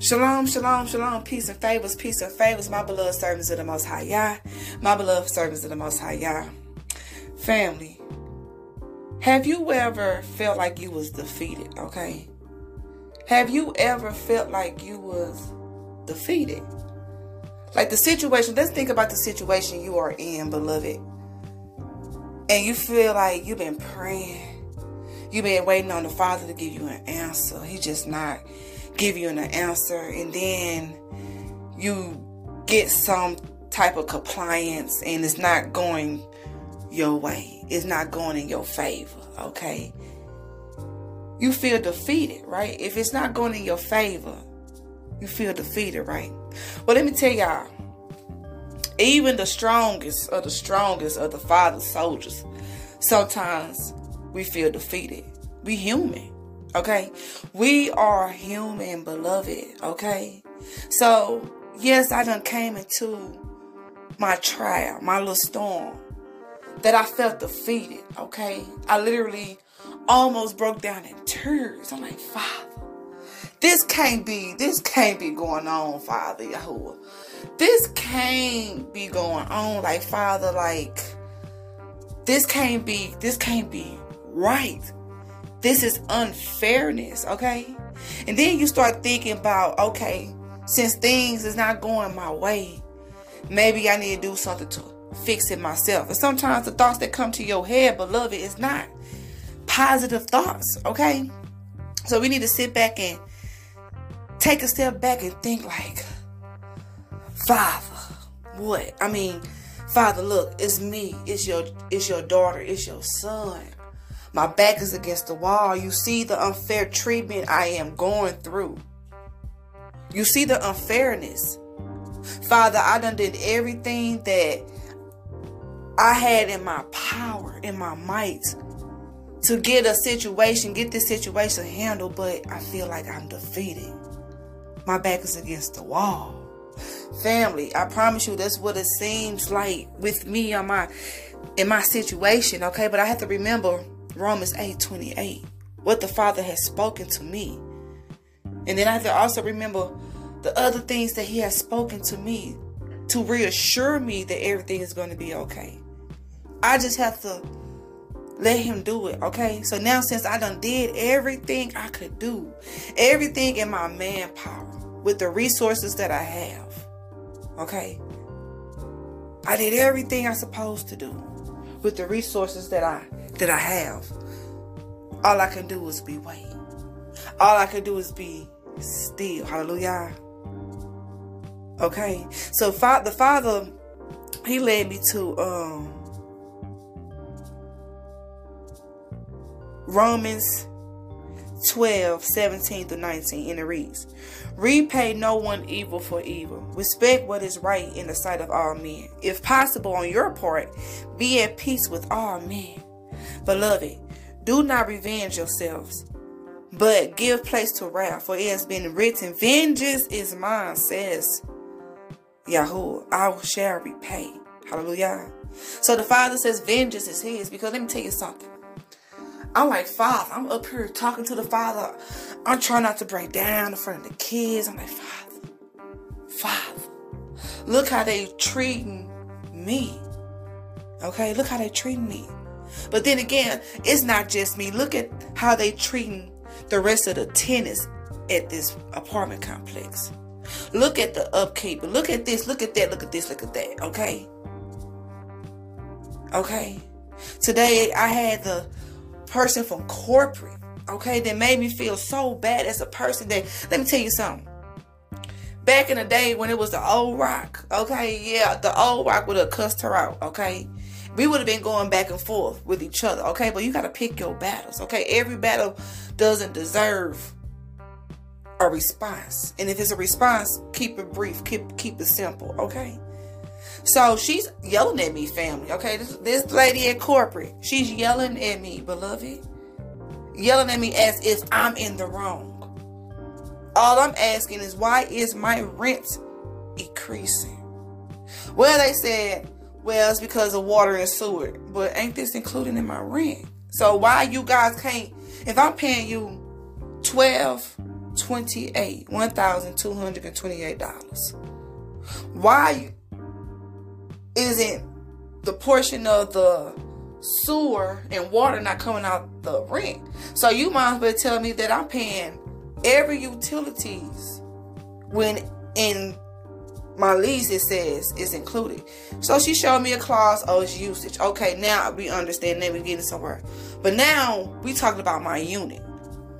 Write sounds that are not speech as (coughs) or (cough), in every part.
Shalom, shalom, shalom, peace and favors, peace and favors, my beloved servants of the Most High Yah, my beloved servants of the Most High Yah. Family, have you ever felt like you was defeated, okay? Have you ever felt like you was defeated? Like the situation, let's think about the situation you are in, beloved. And you feel like you've been praying. You've been waiting on the Father to give you an answer. He just not give you an answer and then you get some type of compliance and it's not going your way. It's not going in your favor, okay? You feel defeated, right? If it's not going in your favor, you feel defeated, right? Well, let me tell y'all, even the strongest of the strongest of the father's soldiers, sometimes we feel defeated. We human. Okay? We are human, beloved. Okay? So, yes, I done came into my trial, my little storm, that I felt defeated. Okay? I literally almost broke down in tears. I'm like, Father, this can't be, this can't be going on, Father Yahuwah. This can't be going on. Like, Father, like, this can't be, this can't be right. This is unfairness, okay? And then you start thinking about, okay, since things is not going my way, maybe I need to do something to fix it myself. And sometimes the thoughts that come to your head, beloved, is not positive thoughts, okay? So we need to sit back and take a step back and think like, Father, what? I mean, Father, look, it's me. It's your it's your daughter. It's your son. My back is against the wall. You see the unfair treatment I am going through. You see the unfairness. Father, I done did everything that I had in my power, in my might, to get a situation, get this situation handled, but I feel like I'm defeated. My back is against the wall. Family, I promise you that's what it seems like with me on my in my situation, okay? But I have to remember Romans 8 28. What the Father has spoken to me. And then I have to also remember the other things that He has spoken to me to reassure me that everything is going to be okay. I just have to let him do it, okay? So now since I done did everything I could do, everything in my manpower with the resources that I have, okay? I did everything I supposed to do with the resources that I that I have. All I can do is be wait. All I can do is be still. Hallelujah. Okay. So the Father, He led me to um Romans 12, 17 through 19, and it reads, Repay no one evil for evil. Respect what is right in the sight of all men. If possible, on your part, be at peace with all men. Beloved, do not revenge yourselves, but give place to wrath, for it has been written, Vengeance is mine, says Yahweh. I shall repay. Hallelujah. So the Father says, Vengeance is His, because let me tell you something. I'm like, Father, I'm up here talking to the Father. I'm trying not to break down in front of the kids. I'm like, Father, Father, look how they treating me. Okay, look how they treating me. But then again, it's not just me. Look at how they treating the rest of the tenants at this apartment complex. Look at the upkeep. Look at this. Look at that. Look at this. Look at that. Okay. Okay. Today I had the person from corporate, okay, that made me feel so bad as a person that let me tell you something. Back in the day when it was the old rock, okay, yeah, the old rock would have cussed her out, okay. We would have been going back and forth with each other, okay, but you gotta pick your battles, okay. Every battle doesn't deserve a response. And if it's a response, keep it brief, keep keep it simple, okay? So she's yelling at me, family. Okay, this, this lady at corporate, she's yelling at me, beloved, yelling at me as if I'm in the wrong. All I'm asking is why is my rent increasing? Well, they said, well, it's because of water and sewer, but ain't this included in my rent? So why you guys can't? If I'm paying you twelve twenty-eight, one thousand two hundred and twenty-eight dollars. Why isn't the portion of the sewer and water not coming out the rent? So you might as well tell me that I'm paying every utilities when in my lease it says it's included. So she showed me a clause, oh it's usage. Okay, now we understand that we're getting somewhere. But now we talking about my unit.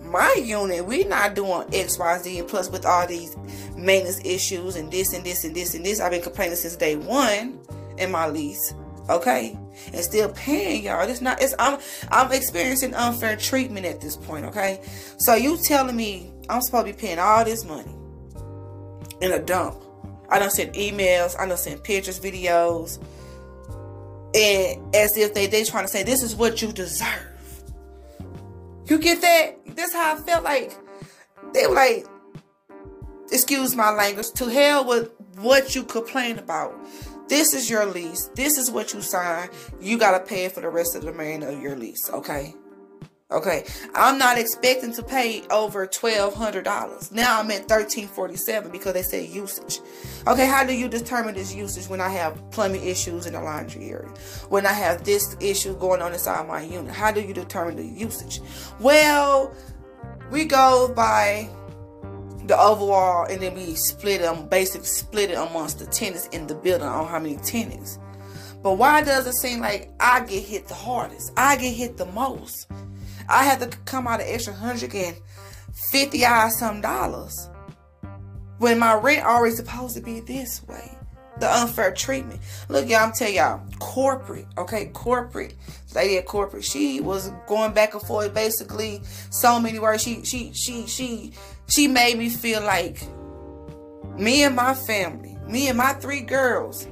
My unit, we not doing X, Y, Z, and plus with all these maintenance issues and this and this and this and this. I've been complaining since day one in my lease. Okay, and still paying y'all. It's not. It's I'm I'm experiencing unfair treatment at this point. Okay, so you telling me I'm supposed to be paying all this money in a dump? I don't send emails. I don't send pictures, videos, and as if they they trying to say this is what you deserve. You get that? That's how I felt like they were like, excuse my language, to hell with what you complain about. This is your lease. This is what you signed. You gotta pay it for the rest of the remainder of your lease, okay? Okay, I'm not expecting to pay over twelve hundred dollars. Now I'm at thirteen forty seven because they say usage. Okay, how do you determine this usage when I have plumbing issues in the laundry area? When I have this issue going on inside my unit? How do you determine the usage? Well, we go by the overall and then we split them basically split it amongst the tenants in the building on how many tenants. But why does it seem like I get hit the hardest? I get hit the most. I have to come out an extra hundred and fifty odd some dollars when my rent already supposed to be this way. The unfair treatment. Look, y'all, I'm telling y'all, corporate, okay, corporate, lady at corporate, she was going back and forth basically so many words. She she she she she made me feel like me and my family, me and my three girls,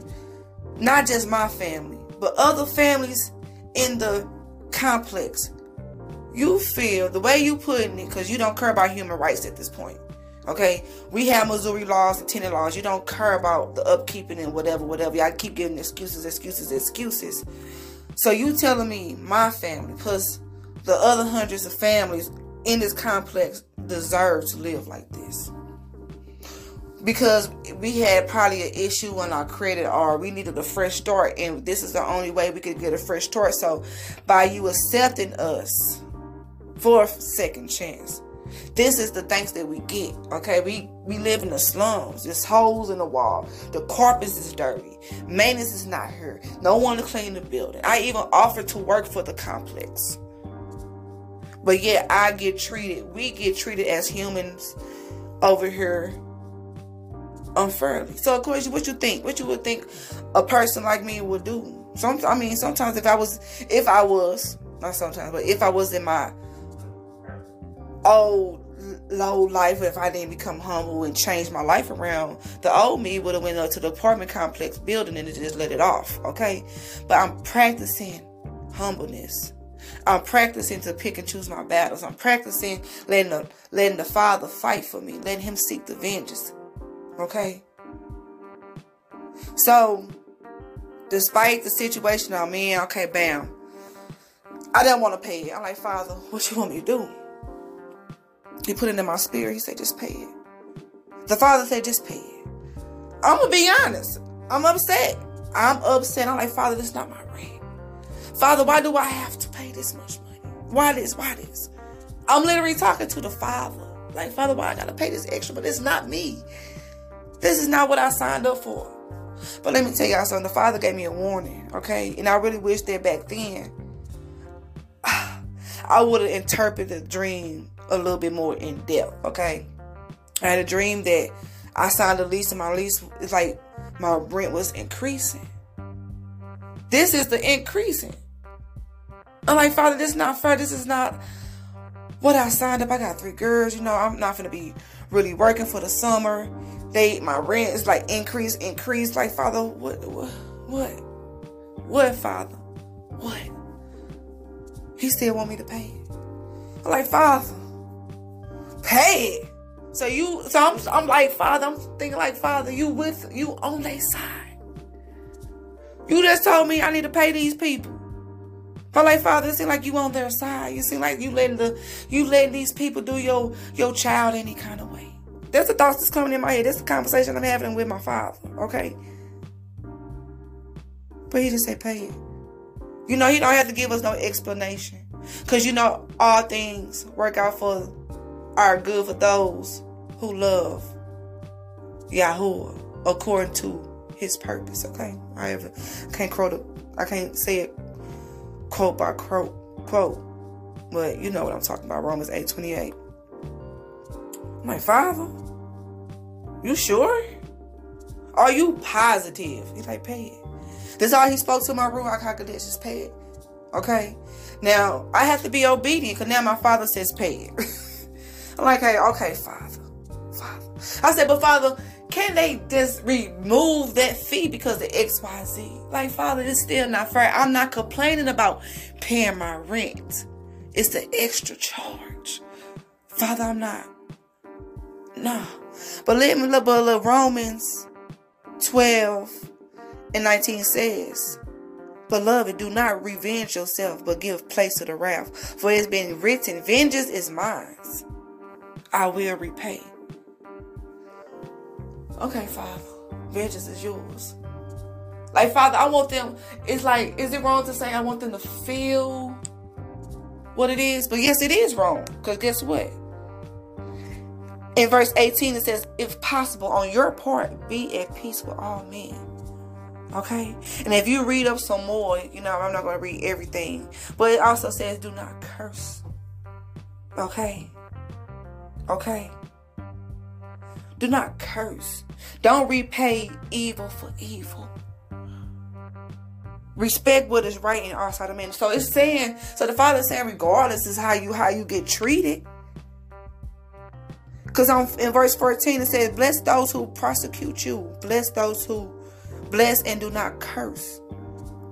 not just my family, but other families in the complex you feel the way you putting it because you don't care about human rights at this point. Okay, we have Missouri laws and tenant laws. You don't care about the upkeeping and whatever, whatever. Y'all keep giving excuses, excuses, excuses. So you telling me my family plus the other hundreds of families in this complex deserve to live like this? Because we had probably an issue on our credit or we needed a fresh start, and this is the only way we could get a fresh start. So, by you accepting us, for a second chance. This is the thanks that we get. Okay, we we live in the slums. There's holes in the wall. The carpets is dirty. Maintenance is not here. No one to clean the building. I even offered to work for the complex. But yet I get treated. We get treated as humans over here unfairly. So of course, what you think? What you would think a person like me would do? Some, I mean, sometimes if I was, if I was, not sometimes, but if I was in my old low life if I didn't become humble and change my life around. The old me would have went up to the apartment complex building and just let it off. Okay, but I'm practicing humbleness. I'm practicing to pick and choose my battles. I'm practicing letting the letting the Father fight for me, letting Him seek the vengeance. Okay. So, despite the situation I'm in, okay, bam. I didn't want to pay it. I'm like, Father, what you want me to do? He put it in my spirit. He said, just pay it. The father said, just pay it. I'm to be honest. I'm upset. I'm upset. I'm like, Father, this is not my rent. Father, why do I have to pay this much money? Why this? Why this? I'm literally talking to the Father. Like, Father, why I got to pay this extra? But it's not me. This is not what I signed up for. But let me tell y'all something. The Father gave me a warning, okay? And I really wish that back then (sighs) I would have interpreted the dream a little bit more in depth, okay? I had a dream that I signed a lease and my lease is like my rent was increasing. This is the increasing. I'm like, Father, this is not fair. This is not what I signed up. I got three girls, you know, I'm not gonna be really working for the summer. They my rent is like increase, increase. Like, Father, what what what? What, Father? What? He still want me to pay it. I'm like, Father, pay it. So you, so I'm, I'm like, Father, I'm thinking like, Father, you with, you on their side. You just told me I need to pay these people. Like Father, it seems like you on their side. You seem like you letting the you letting these people do your your child any kind of way. That's the thoughts that's coming in my head. That's the conversation I'm having with my father. Okay. But he just said pay it. You know, he don't have to give us no explanation. Cause you know all things work out for are good for those who love Yahuwah according to his purpose. Okay. I ever can't quote it. I can't say it quote by quote quote. But you know what I'm talking about. Romans 8 28. My father, you sure? Are you positive? He's like, pay it. This all he spoke to my Ruach HaKodesh just pay it. Okay? Now, I have to be obedient because now my father says pay it. (laughs) I'm like, hey, okay, father. Father. I said, but father, can they just remove that fee because of XYZ? Like, Father, it's still not fair. I'm not complaining about paying my rent. It's the extra charge. Father, I'm not. No. But let me look at Romans 12 and 19 says, Beloved, do not revenge yourself, but give place to the wrath. For it's been written, Vengeance is mine. I will repay. Okay, Father, vengeance is yours. Like, Father, I want them, it's like, is it wrong to say I want them to feel what it is? But yes, it is wrong. Because guess what? In verse 18, it says, if possible, on your part, be at peace with all men. Okay? And if you read up some more, you know, I'm not going to read everything. But it also says, do not curse. Okay? Okay? Do not curse. Don't repay evil for evil. Respect what is right in our side of man. So it's saying, so the father saying, regardless is how you how you get treated. Because on in verse 14 it says, Bless those who prosecute you, bless those who bless and do not curse.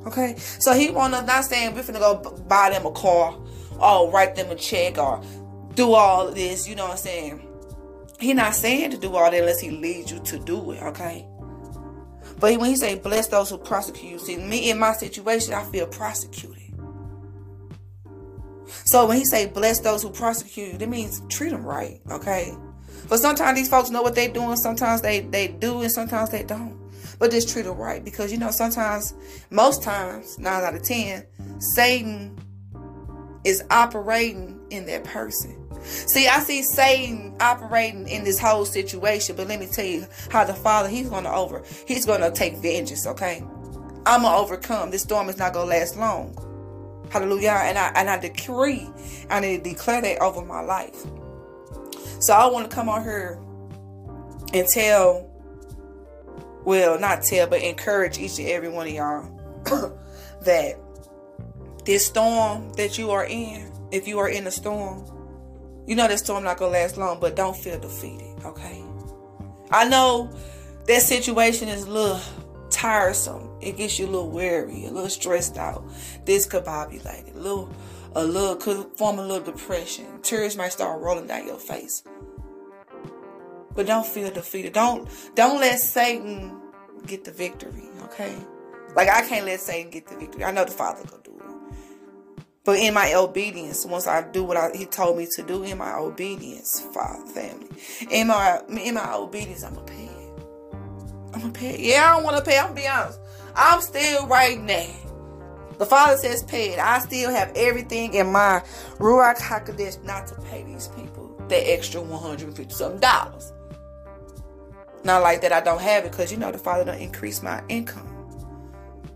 Okay? So he wanna not saying we're gonna go buy them a car or write them a check or do all this, you know what I'm saying? He not saying to do all that unless he leads you to do it, okay? But when he say bless those who prosecute you, see me in my situation, I feel prosecuted. So when he say bless those who prosecute you, that means treat them right, okay? But sometimes these folks know what they're doing. Sometimes they they do, and sometimes they don't. But just treat them right because you know sometimes, most times, nine out of ten, Satan is operating in that person. See, I see Satan operating in this whole situation, but let me tell you how the Father, He's gonna over, He's gonna take vengeance, okay? I'm gonna overcome. This storm is not gonna last long. Hallelujah. And I and I decree, I need to declare that over my life. So I want to come on here and tell, well, not tell, but encourage each and every one of y'all (coughs) that this storm that you are in, if you are in a storm, you know that storm not gonna last long, but don't feel defeated, okay? I know that situation is a little tiresome. It gets you a little weary, a little stressed out, discombobulated, a little, a little could form a little depression. Tears might start rolling down your face. But don't feel defeated. Don't don't let Satan get the victory, okay? Like I can't let Satan get the victory. I know the Father gonna do but in my obedience, once I do what I, he told me to do, in my obedience, Father, family, in my in my obedience, I'm gonna pay. I'm gonna pay. Yeah, I don't want to pay. I'm gonna be honest. I'm still right now. The Father says pay. I still have everything in my Ruach Hakodesh not to pay these people that extra 150 something dollars. Not like that I don't have it because you know the Father don't increase my income.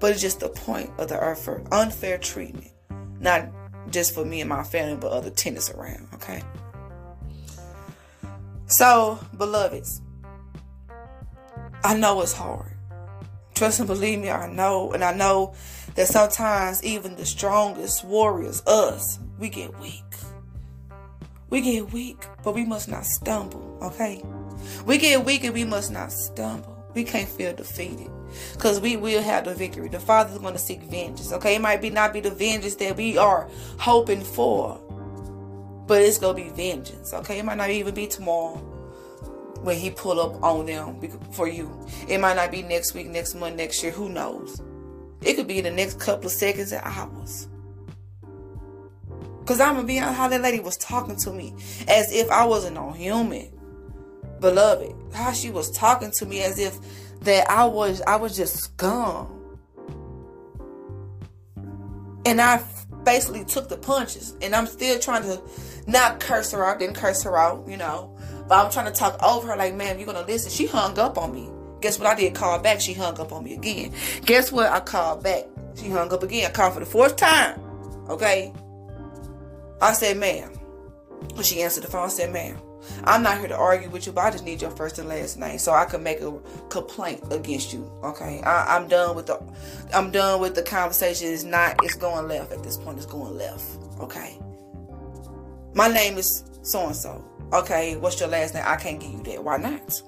But it's just the point of the unfair treatment. Not just for me and my family, but other tenants around, okay? So, beloveds, I know it's hard. Trust and believe me, I know. And I know that sometimes even the strongest warriors, us, we get weak. We get weak, but we must not stumble, okay? We get weak and we must not stumble. We can't feel defeated because we will have the victory. The Father's going to seek vengeance. Okay, it might be not be the vengeance that we are hoping for, but it's going to be vengeance. Okay, it might not even be tomorrow when He pull up on them for you. It might not be next week, next month, next year. Who knows? It could be the next couple of seconds and hours. Cause I'm gonna be honest, how that lady was talking to me as if I wasn't no human. Beloved, how she was talking to me as if that I was I was just scum. And I basically took the punches. And I'm still trying to not curse her out, didn't curse her out, you know. But I'm trying to talk over her like, ma'am, you're gonna listen. She hung up on me. Guess what I did? Call back. She hung up on me again. Guess what? I called back. She hung up again. I called for the fourth time. Okay. I said, ma'am. When she answered the phone, I said, ma'am, I'm not here to argue with you, but I just need your first and last name so I can make a complaint against you. Okay, I, am done with the, I'm done with the conversation. It's not, it's going left at this point. It's going left. Okay. My name is so and so. Okay, what's your last name? I can't give you that. Why not?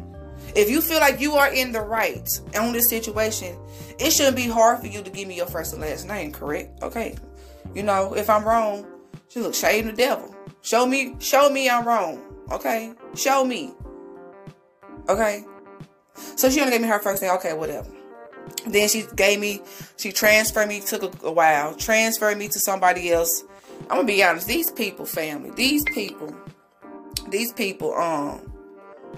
If you feel like you are in the right on this situation, it shouldn't be hard for you to give me your first and last name, correct? Okay. You know, if I'm wrong, she look shade the devil. Show me, show me I'm wrong. Okay? Show me. Okay? So she only gave me her first name. Okay, whatever. Then she gave me, she transferred me, took a, a while, transferred me to somebody else. I'm gonna be honest, these people, family, these people, these people, um,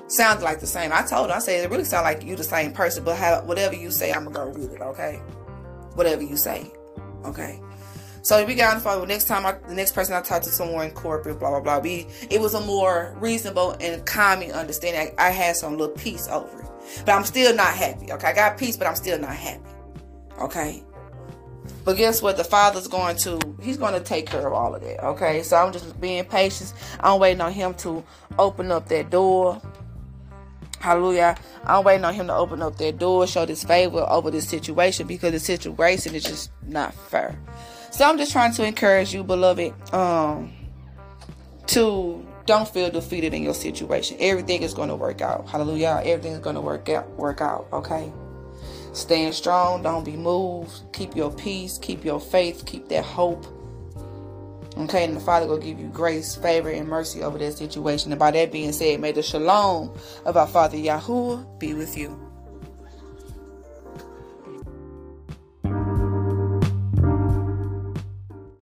sound like the same. I told her, I said, it really sound like you the same person, but how, whatever you say, I'm gonna go with it, okay? Whatever you say, okay? So we got on the phone. Next time, I, the next person I talked to someone in corporate, blah blah blah. We it was a more reasonable and calming understanding. I, I had some little peace over it, but I'm still not happy. Okay, I got peace, but I'm still not happy. Okay. But guess what? The father's going to, he's going to take care of all of that. Okay. So I'm just being patient. I'm waiting on him to open up that door. Hallelujah. I'm waiting on him to open up that door, show this favor over this situation because the situation is just not fair. So I'm just trying to encourage you, beloved, um, to don't feel defeated in your situation. Everything is going to work out. Hallelujah. Everything is going to work out. Work out. Okay. Stand strong. Don't be moved. Keep your peace. Keep your faith. Keep that hope. Okay, and the Father will give you grace, favor, and mercy over that situation. And by that being said, may the shalom of our Father Yahuwah be with you.